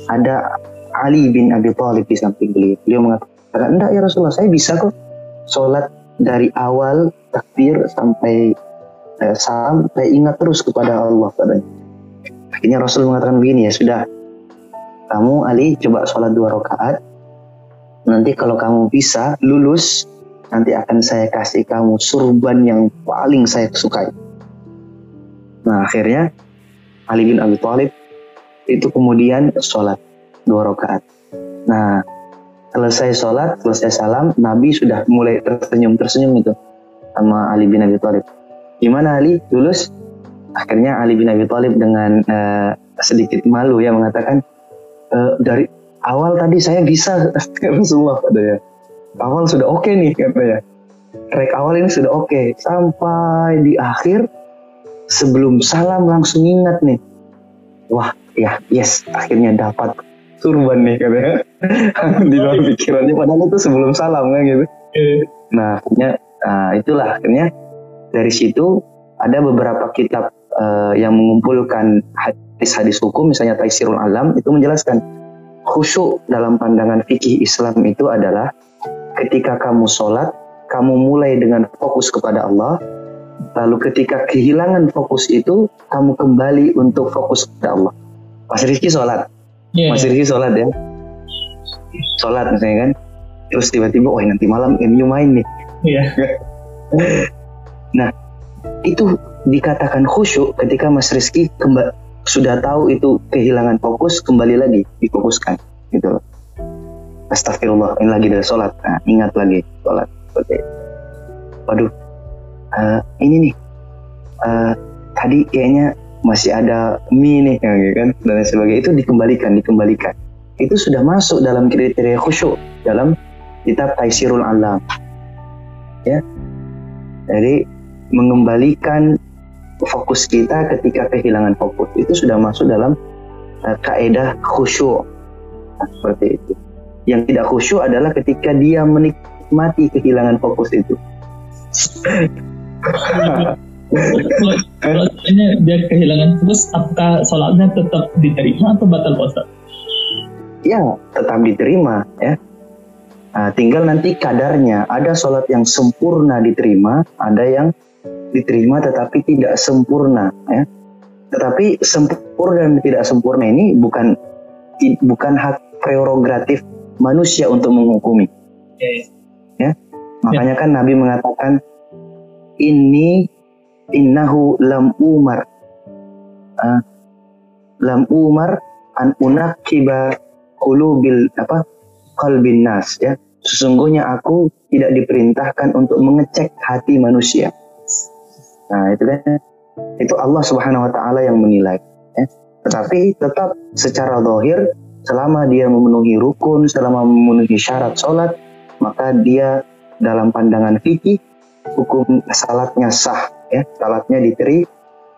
ada Ali bin Abi Thalib di samping beliau. Beliau mengatakan, enggak ya Rasulullah, saya bisa kok sholat dari awal takbir sampai eh, saya ingat terus kepada Allah katanya. Akhirnya Rasul mengatakan begini ya sudah, kamu Ali coba sholat dua rakaat. Nanti kalau kamu bisa lulus, nanti akan saya kasih kamu surban yang paling saya sukai. Nah akhirnya Ali bin Abi Thalib itu kemudian sholat dua rakaat. Nah selesai sholat, selesai salam, Nabi sudah mulai tersenyum tersenyum itu sama Ali bin Abi Thalib. Gimana Ali lulus? Akhirnya Ali bin Abi Thalib dengan eh, sedikit malu ya mengatakan "Eh, dari awal tadi saya bisa [LAUGHS] Rasulullah katanya. Awal sudah oke nih katanya. Track awal ini sudah oke sampai di akhir sebelum salam langsung ingat nih. Wah ya yes akhirnya dapat surban nih katanya [LAUGHS] di dalam pikirannya padahal itu sebelum salam kan gitu. Nah akhirnya nah, itulah akhirnya dari situ ada beberapa kitab eh, yang mengumpulkan hadis-hadis hukum misalnya Taisirul Alam itu menjelaskan khusyuk dalam pandangan fikih Islam itu adalah ketika kamu sholat kamu mulai dengan fokus kepada Allah, lalu ketika kehilangan fokus itu, kamu kembali untuk fokus kepada Allah. Mas Rizky sholat, yeah. Mas Rizky sholat ya, sholat misalnya kan, terus tiba-tiba, oh nanti malam MU main nih. Yeah. [LAUGHS] nah, itu dikatakan khusyuk ketika Mas Rizky kembali sudah tahu itu kehilangan fokus, kembali lagi difokuskan, gitu loh. Astagfirullah, ini lagi dari sholat. Nah, ingat lagi sholat itu. Waduh, uh, ini nih uh, tadi kayaknya masih ada mie nih ya, kan dan sebagainya itu dikembalikan dikembalikan itu sudah masuk dalam kriteria khusyuk dalam kitab Taisirul Alam ya jadi mengembalikan fokus kita ketika kehilangan fokus itu sudah masuk dalam uh, kaedah khusyuk nah, seperti itu yang tidak khusyuk adalah ketika dia menikmati mati kehilangan fokus itu. Kalau dia kehilangan fokus, apakah sholatnya tetap diterima atau batal puasa? Ya, tetap diterima ya. Nah, tinggal nanti kadarnya. Ada sholat yang sempurna diterima, ada yang diterima tetapi tidak sempurna ya. Tetapi sempurna dan tidak sempurna ini bukan bukan hak prerogatif manusia untuk menghukumi. Okay. Ya. Makanya kan Nabi mengatakan ini innahu lam umar uh, lam umar an unakiba qulubil apa qalbin nas ya. Sesungguhnya aku tidak diperintahkan untuk mengecek hati manusia. Nah, itu kan itu Allah Subhanahu wa taala yang menilai ya. Tetapi tetap secara zahir selama dia memenuhi rukun, selama memenuhi syarat sholat, maka dia dalam pandangan fikih hukum salatnya sah ya. Salatnya diteri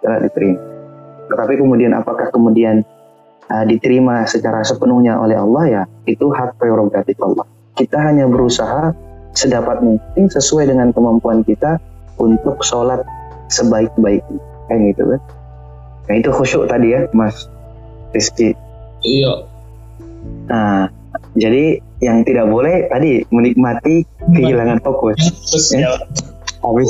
salat diterima. Tetapi kemudian apakah kemudian uh, diterima secara sepenuhnya oleh Allah? Ya itu hak prerogatif Allah. Kita hanya berusaha sedapat mungkin sesuai dengan kemampuan kita untuk sholat sebaik-baiknya kayak gitu kan nah itu khusyuk tadi ya Mas Rizky iya nah jadi yang tidak boleh tadi menikmati kehilangan fokus. Ya. Habis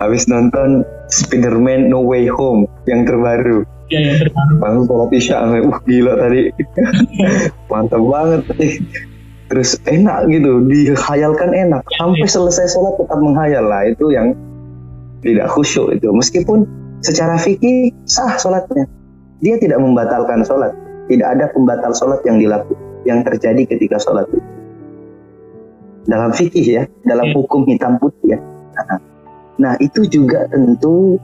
habis nonton Spider-Man No Way Home yang terbaru. Ya, yang terbaru. Bangun sholat isya, uh gila tadi. [LAUGHS] Mantap banget. Terus enak gitu, dihayalkan enak. Sampai selesai sholat tetap menghayal lah. Itu yang tidak khusyuk itu. Meskipun secara fikih sah sholatnya. Dia tidak membatalkan sholat. Tidak ada pembatal sholat yang dilakukan yang terjadi ketika sholat itu. Dalam fikih ya, dalam iya. hukum hitam putih ya. Nah itu juga tentu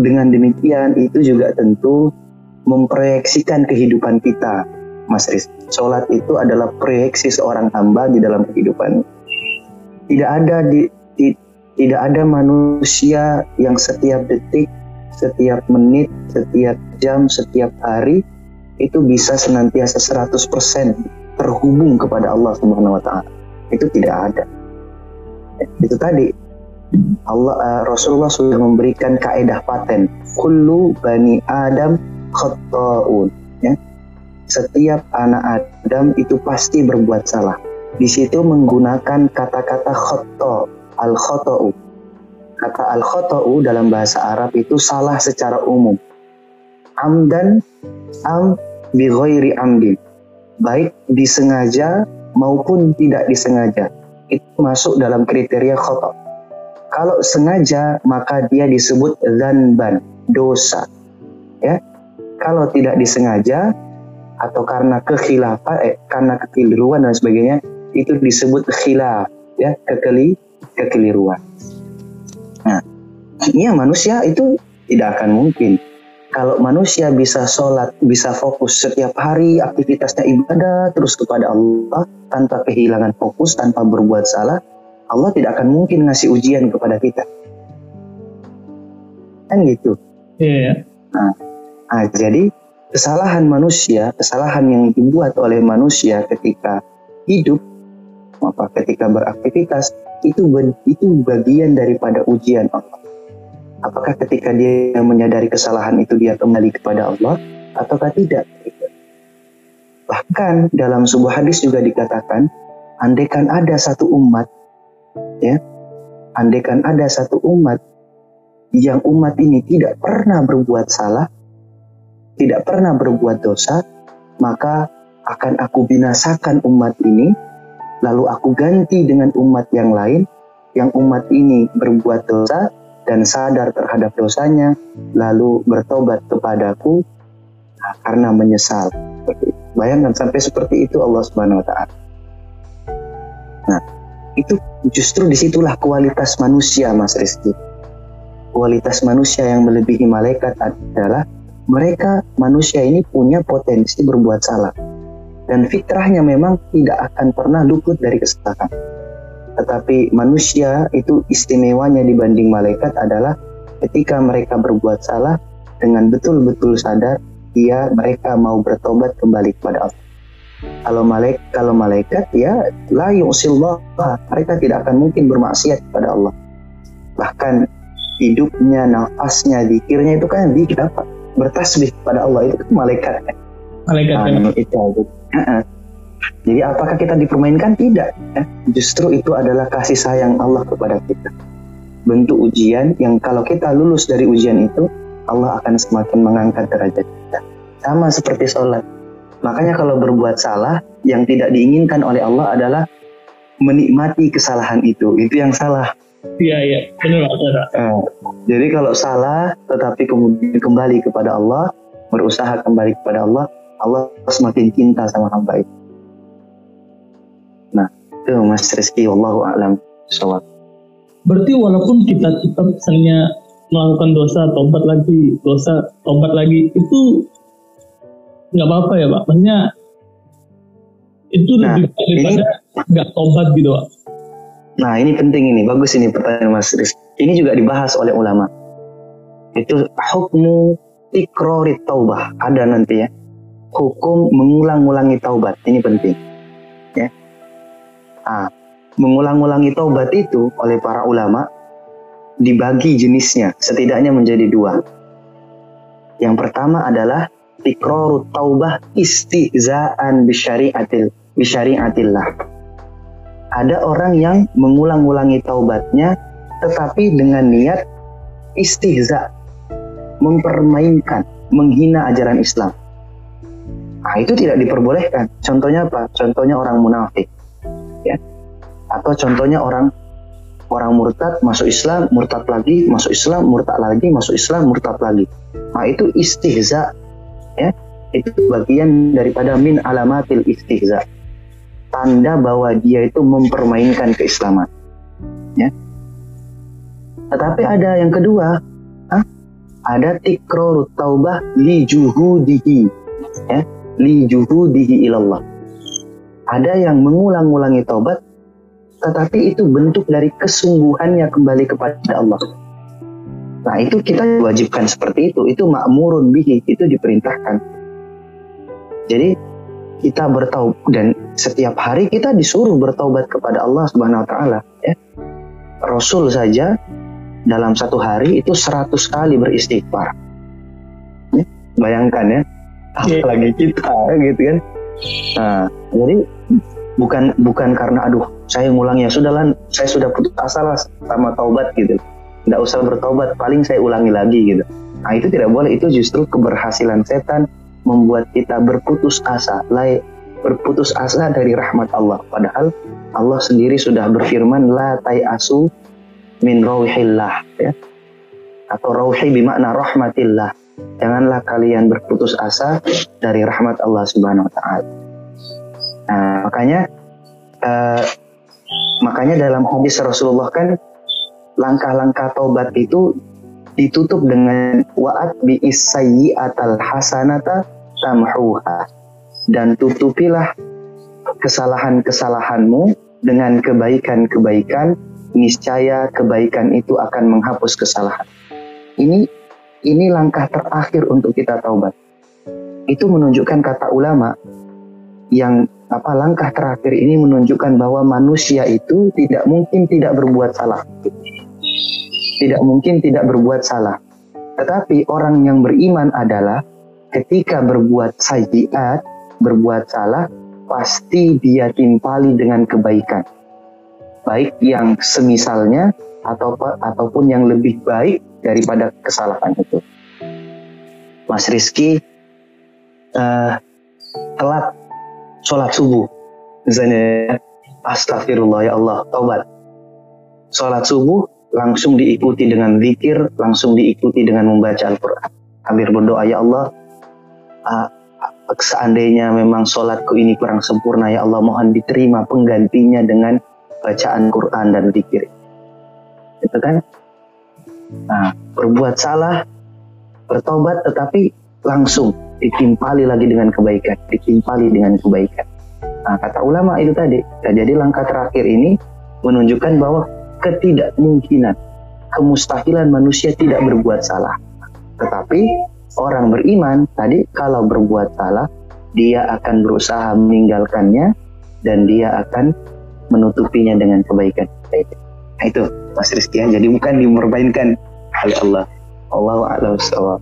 dengan demikian itu juga tentu memproyeksikan kehidupan kita, Mas Riz. Sholat itu adalah proyeksi seorang hamba di dalam kehidupan. Tidak ada di, di tidak ada manusia yang setiap detik, setiap menit, setiap jam, setiap hari itu bisa senantiasa 100% terhubung kepada Allah Subhanahu wa taala. Itu tidak ada. Itu tadi Allah uh, Rasulullah sudah memberikan kaedah paten kullu bani Adam khata'un ya. Setiap anak Adam itu pasti berbuat salah. Di situ menggunakan kata-kata khata, al khata'u. Kata al khata'u dalam bahasa Arab itu salah secara umum. Amdan am bi ghairi amdi baik disengaja maupun tidak disengaja. Itu masuk dalam kriteria khata kalau sengaja maka dia disebut zanban dosa. Ya. Kalau tidak disengaja atau karena kekhilafan eh, karena kekeliruan dan sebagainya itu disebut khilaf ya kekeli kekeliruan nah ya manusia itu tidak akan mungkin kalau manusia bisa sholat, bisa fokus setiap hari aktivitasnya ibadah terus kepada Allah tanpa kehilangan fokus, tanpa berbuat salah, Allah tidak akan mungkin ngasih ujian kepada kita. Kan gitu. Iya. Yeah. Nah, nah, jadi kesalahan manusia, kesalahan yang dibuat oleh manusia ketika hidup, apa ketika beraktivitas itu itu bagian daripada ujian Allah. Apakah ketika dia menyadari kesalahan itu dia kembali kepada Allah ataukah tidak? Bahkan dalam sebuah hadis juga dikatakan andaikan ada satu umat ya andaikan ada satu umat yang umat ini tidak pernah berbuat salah, tidak pernah berbuat dosa, maka akan aku binasakan umat ini, lalu aku ganti dengan umat yang lain, yang umat ini berbuat dosa dan sadar terhadap dosanya, lalu bertobat kepadaku karena menyesal. Bayangkan sampai seperti itu Allah Subhanahu Wa Taala. Nah, itu justru di situlah kualitas manusia, Mas Rizky. Kualitas manusia yang melebihi malaikat adalah mereka manusia ini punya potensi berbuat salah dan fitrahnya memang tidak akan pernah luput dari kesalahan. Tetapi manusia itu istimewanya dibanding malaikat adalah ketika mereka berbuat salah dengan betul-betul sadar dia mereka mau bertobat kembali kepada Allah. Kalau malaikat, kalau malaikat ya la yusillah, mereka tidak akan mungkin bermaksiat kepada Allah. Bahkan hidupnya, nafasnya, zikirnya itu kan di dapat bertasbih kepada Allah itu kan malaikat. Malaikat nah, itu. Jadi apakah kita dipermainkan? Tidak. Ya. Justru itu adalah kasih sayang Allah kepada kita. Bentuk ujian yang kalau kita lulus dari ujian itu, Allah akan semakin mengangkat derajat kita. Sama seperti sholat Makanya kalau berbuat salah yang tidak diinginkan oleh Allah adalah menikmati kesalahan itu. Itu yang salah. Iya, iya. Benar, benar. Jadi kalau salah tetapi kemudian kembali kepada Allah, berusaha kembali kepada Allah, Allah semakin cinta sama hamba itu. Nah, itu Mas Rizky, Wallahu a'lam. Sholat. Berarti walaupun kita tetap misalnya melakukan dosa, tobat lagi, dosa, tobat lagi, itu nggak apa-apa ya pak maksudnya itu nah, lebih daripada nggak tobat gitu pak nah ini penting ini bagus ini pertanyaan mas Riz ini juga dibahas oleh ulama itu hukmu tikrori taubah ada nanti ya hukum mengulang-ulangi taubat ini penting ya ah mengulang-ulangi taubat itu oleh para ulama dibagi jenisnya setidaknya menjadi dua yang pertama adalah tikrarut taubah istizaan bisyariatil bisyariatillah. Ada orang yang mengulang-ulangi taubatnya tetapi dengan niat istihza, mempermainkan, menghina ajaran Islam. Nah, itu tidak diperbolehkan. Contohnya apa? Contohnya orang munafik. Ya. Atau contohnya orang orang murtad masuk Islam, murtad lagi, masuk Islam, murtad lagi, masuk Islam, murtad lagi. Nah, itu istihza ya itu bagian daripada min alamatil istihza tanda bahwa dia itu mempermainkan keislaman ya tetapi ada yang kedua ada tikror taubah li juhudihi ya li juhudihi ilallah ada yang mengulang-ulangi taubat tetapi itu bentuk dari kesungguhannya kembali kepada Allah Nah itu kita diwajibkan seperti itu, itu makmurun bihi, itu diperintahkan. Jadi kita bertaubat dan setiap hari kita disuruh bertaubat kepada Allah Subhanahu wa taala ya. Rasul saja dalam satu hari itu seratus kali beristighfar. Ya, bayangkan ya. Apalagi kita gitu kan. Nah, jadi bukan bukan karena aduh saya ngulang ya sudahlah saya sudah putus asa lah sama taubat gitu. Nggak usah bertobat paling saya ulangi lagi gitu. Nah itu tidak boleh itu justru keberhasilan setan membuat kita berputus asa lai berputus asa dari rahmat Allah. Padahal Allah sendiri sudah berfirman la tai asu min rauhillah ya. Atau rauhi bimakna rahmatillah janganlah kalian berputus asa dari rahmat Allah Subhanahu wa taala. Nah, makanya uh, makanya dalam hadis Rasulullah kan langkah-langkah tobat itu ditutup dengan wa'at bi atal hasanata tamhuha dan tutupilah kesalahan-kesalahanmu dengan kebaikan-kebaikan niscaya kebaikan itu akan menghapus kesalahan ini ini langkah terakhir untuk kita taubat itu menunjukkan kata ulama yang apa langkah terakhir ini menunjukkan bahwa manusia itu tidak mungkin tidak berbuat salah tidak mungkin tidak berbuat salah. Tetapi orang yang beriman adalah ketika berbuat sajiat, berbuat salah, pasti dia timpali dengan kebaikan. Baik yang semisalnya atau ataupun yang lebih baik daripada kesalahan itu. Mas Rizky uh, telat sholat subuh, misalnya astagfirullah ya Allah, taubat. Sholat subuh langsung diikuti dengan zikir, langsung diikuti dengan membaca Al-Quran. Amir berdoa ya Allah, uh, seandainya memang sholatku ini kurang sempurna ya Allah mohon diterima penggantinya dengan bacaan Quran dan zikir itu kan nah berbuat salah bertobat tetapi langsung ditimpali lagi dengan kebaikan ditimpali dengan kebaikan. Nah kata ulama itu tadi ya, jadi langkah terakhir ini menunjukkan bahwa ketidakmungkinan kemustahilan manusia tidak berbuat salah. Tetapi orang beriman tadi kalau berbuat salah dia akan berusaha meninggalkannya dan dia akan menutupinya dengan kebaikan. Nah, itu Mas Rizky ya. Jadi bukan dimerbainkan oleh Allah. Allah a'lam bishawab.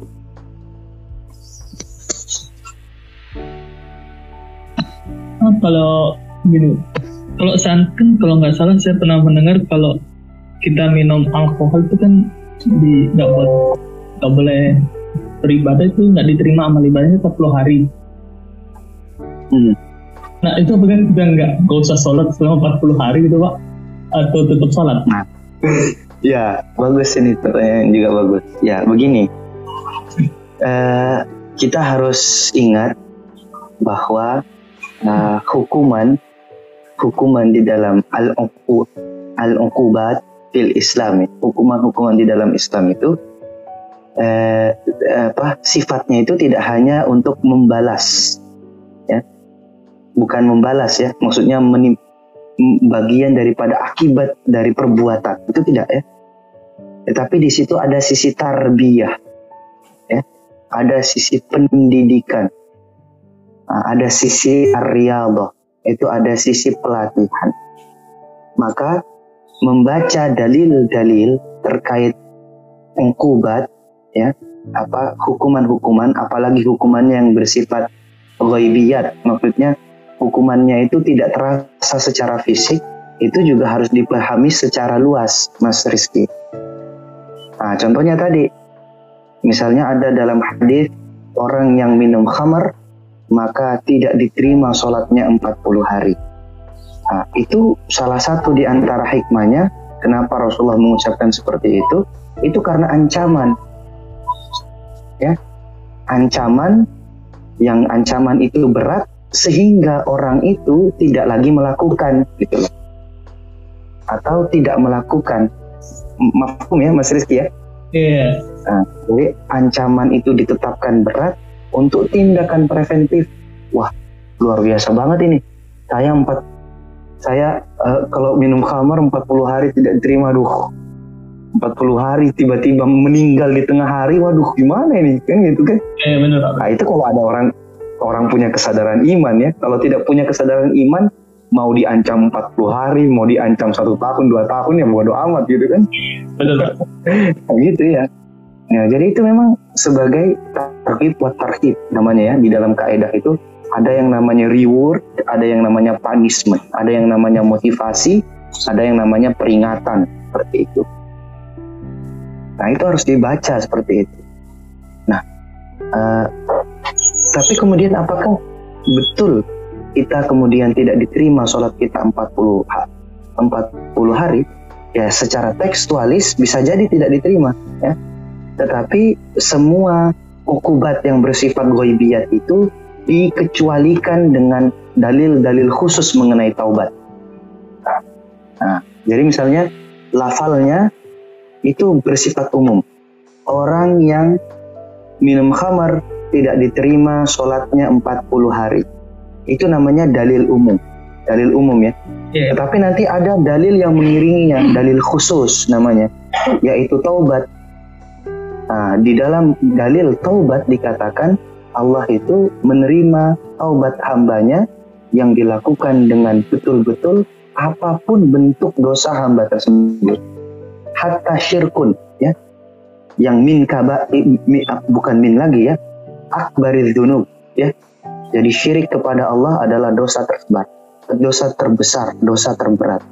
Nah, kalau gini, kalau kan kalau nggak salah saya pernah mendengar kalau kita minum alkohol itu kan di nggak boleh nggak boleh beribadah itu nggak diterima amal ibadahnya 40 hari. Hmm. Nah itu apa kan kita nggak nggak usah sholat selama 40 hari gitu pak atau tetap sholat? Nah, [LAUGHS] ya bagus ini pertanyaan juga bagus. Ya begini, uh, kita harus ingat bahwa uh, hukuman hukuman di dalam al al uqubat fil Islam hukuman-hukuman di dalam Islam itu eh, apa sifatnya itu tidak hanya untuk membalas ya. Bukan membalas ya. Maksudnya menim, bagian daripada akibat dari perbuatan. Itu tidak ya? Tetapi di situ ada sisi tarbiyah ya? Ada sisi pendidikan. Nah, ada sisi riyadhah itu ada sisi pelatihan. Maka membaca dalil-dalil terkait ungkubat ya apa hukuman-hukuman apalagi hukuman yang bersifat ghaibiyat. Maksudnya hukumannya itu tidak terasa secara fisik itu juga harus dipahami secara luas Mas Rizky. Nah contohnya tadi misalnya ada dalam hadis orang yang minum khamar maka tidak diterima sholatnya 40 hari. Nah, itu salah satu di antara hikmahnya kenapa Rasulullah mengucapkan seperti itu. Itu karena ancaman. Ya ancaman yang ancaman itu berat sehingga orang itu tidak lagi melakukan gitu loh. Atau tidak melakukan. Mafhum ya Mas Rizky ya. Iya. Yeah. nah, jadi ancaman itu ditetapkan berat untuk tindakan preventif. Wah luar biasa banget ini. Saya empat saya uh, kalau minum khamar 40 hari tidak terima duh. 40 hari tiba-tiba meninggal di tengah hari waduh gimana ini? Kan gitu kan? Eh, bener, nah itu kalau ada orang orang punya kesadaran iman ya. Kalau tidak punya kesadaran iman mau diancam 40 hari mau diancam satu tahun dua tahun ya bodo amat gitu kan. Benar [LAUGHS] nah, gitu ya. Nah, jadi itu memang sebagai tarhib buat tarhib namanya ya di dalam kaidah itu. Ada yang namanya reward, ada yang namanya punishment, ada yang namanya motivasi, ada yang namanya peringatan seperti itu. Nah itu harus dibaca seperti itu. Nah, uh, tapi kemudian apakah betul kita kemudian tidak diterima sholat kita 40 40 hari? Ya secara tekstualis bisa jadi tidak diterima ya. Tetapi semua ukubat yang bersifat goibiyat itu dikecualikan dengan dalil-dalil khusus mengenai taubat. Nah, jadi misalnya lafalnya itu bersifat umum. Orang yang minum khamar tidak diterima sholatnya 40 hari. Itu namanya dalil umum. Dalil umum ya. Yeah. Tetapi nanti ada dalil yang mengiringinya, dalil khusus namanya, yaitu taubat. Nah, di dalam dalil taubat dikatakan Allah itu menerima taubat hambanya yang dilakukan dengan betul-betul apa pun bentuk dosa hamba tersebut hatta syirkun ya yang min kaba mi, bukan min lagi ya akbariz dunub ya. Jadi syirik kepada Allah adalah dosa tersebar dosa terbesar dosa terberat.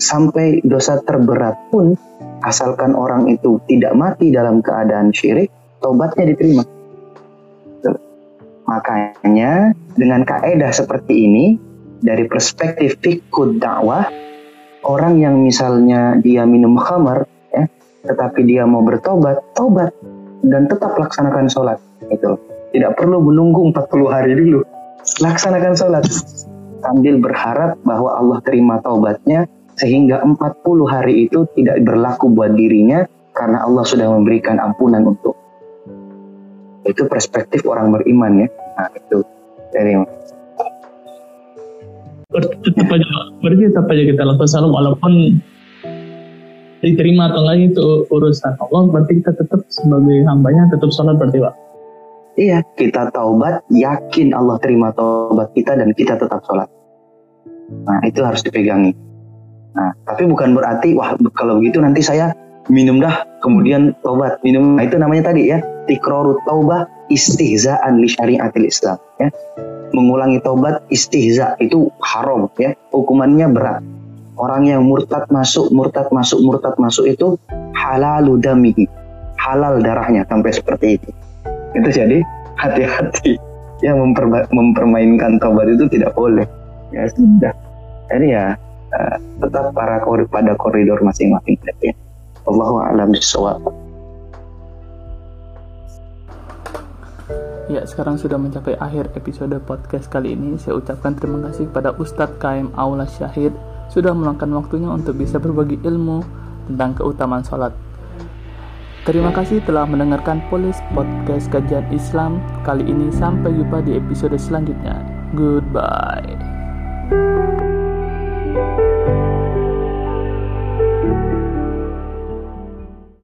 Sampai dosa terberat pun asalkan orang itu tidak mati dalam keadaan syirik, tobatnya diterima. Makanya dengan kaedah seperti ini dari perspektif fikih dakwah orang yang misalnya dia minum khamar ya tetapi dia mau bertobat, tobat dan tetap laksanakan sholat itu. Tidak perlu menunggu 40 hari dulu. Laksanakan sholat. Sambil berharap bahwa Allah terima taubatnya sehingga 40 hari itu tidak berlaku buat dirinya karena Allah sudah memberikan ampunan untuk. Itu perspektif orang beriman ya. Nah itu. Dari tetap aja berarti tetap aja kita lakukan salam walaupun diterima atau enggak itu urusan Allah. Berarti kita tetap sebagai hambanya tetap sholat berarti pak iya. Kita taubat yakin Allah terima taubat kita dan kita tetap sholat. Nah itu harus dipegangi. Nah tapi bukan berarti wah kalau begitu nanti saya minum dah kemudian taubat. Minum nah, itu namanya tadi ya. Tikrorut taubah istihzaan li syariatil Islam ya. Mengulangi taubat istihza itu haram ya. Hukumannya berat. Orang yang murtad masuk murtad masuk murtad masuk itu halal damihi. Halal darahnya sampai seperti itu itu jadi hati-hati yang mempermainkan taubat itu tidak boleh ya sudah jadi ya uh, tetap para pada koridor masing-masing ya. Allahu a'lam bishawab. Ya, sekarang sudah mencapai akhir episode podcast kali ini. Saya ucapkan terima kasih kepada Ustadz KM Aula Syahid sudah meluangkan waktunya untuk bisa berbagi ilmu tentang keutamaan sholat. Terima kasih telah mendengarkan Polis Podcast Kajian Islam kali ini. Sampai jumpa di episode selanjutnya. Goodbye.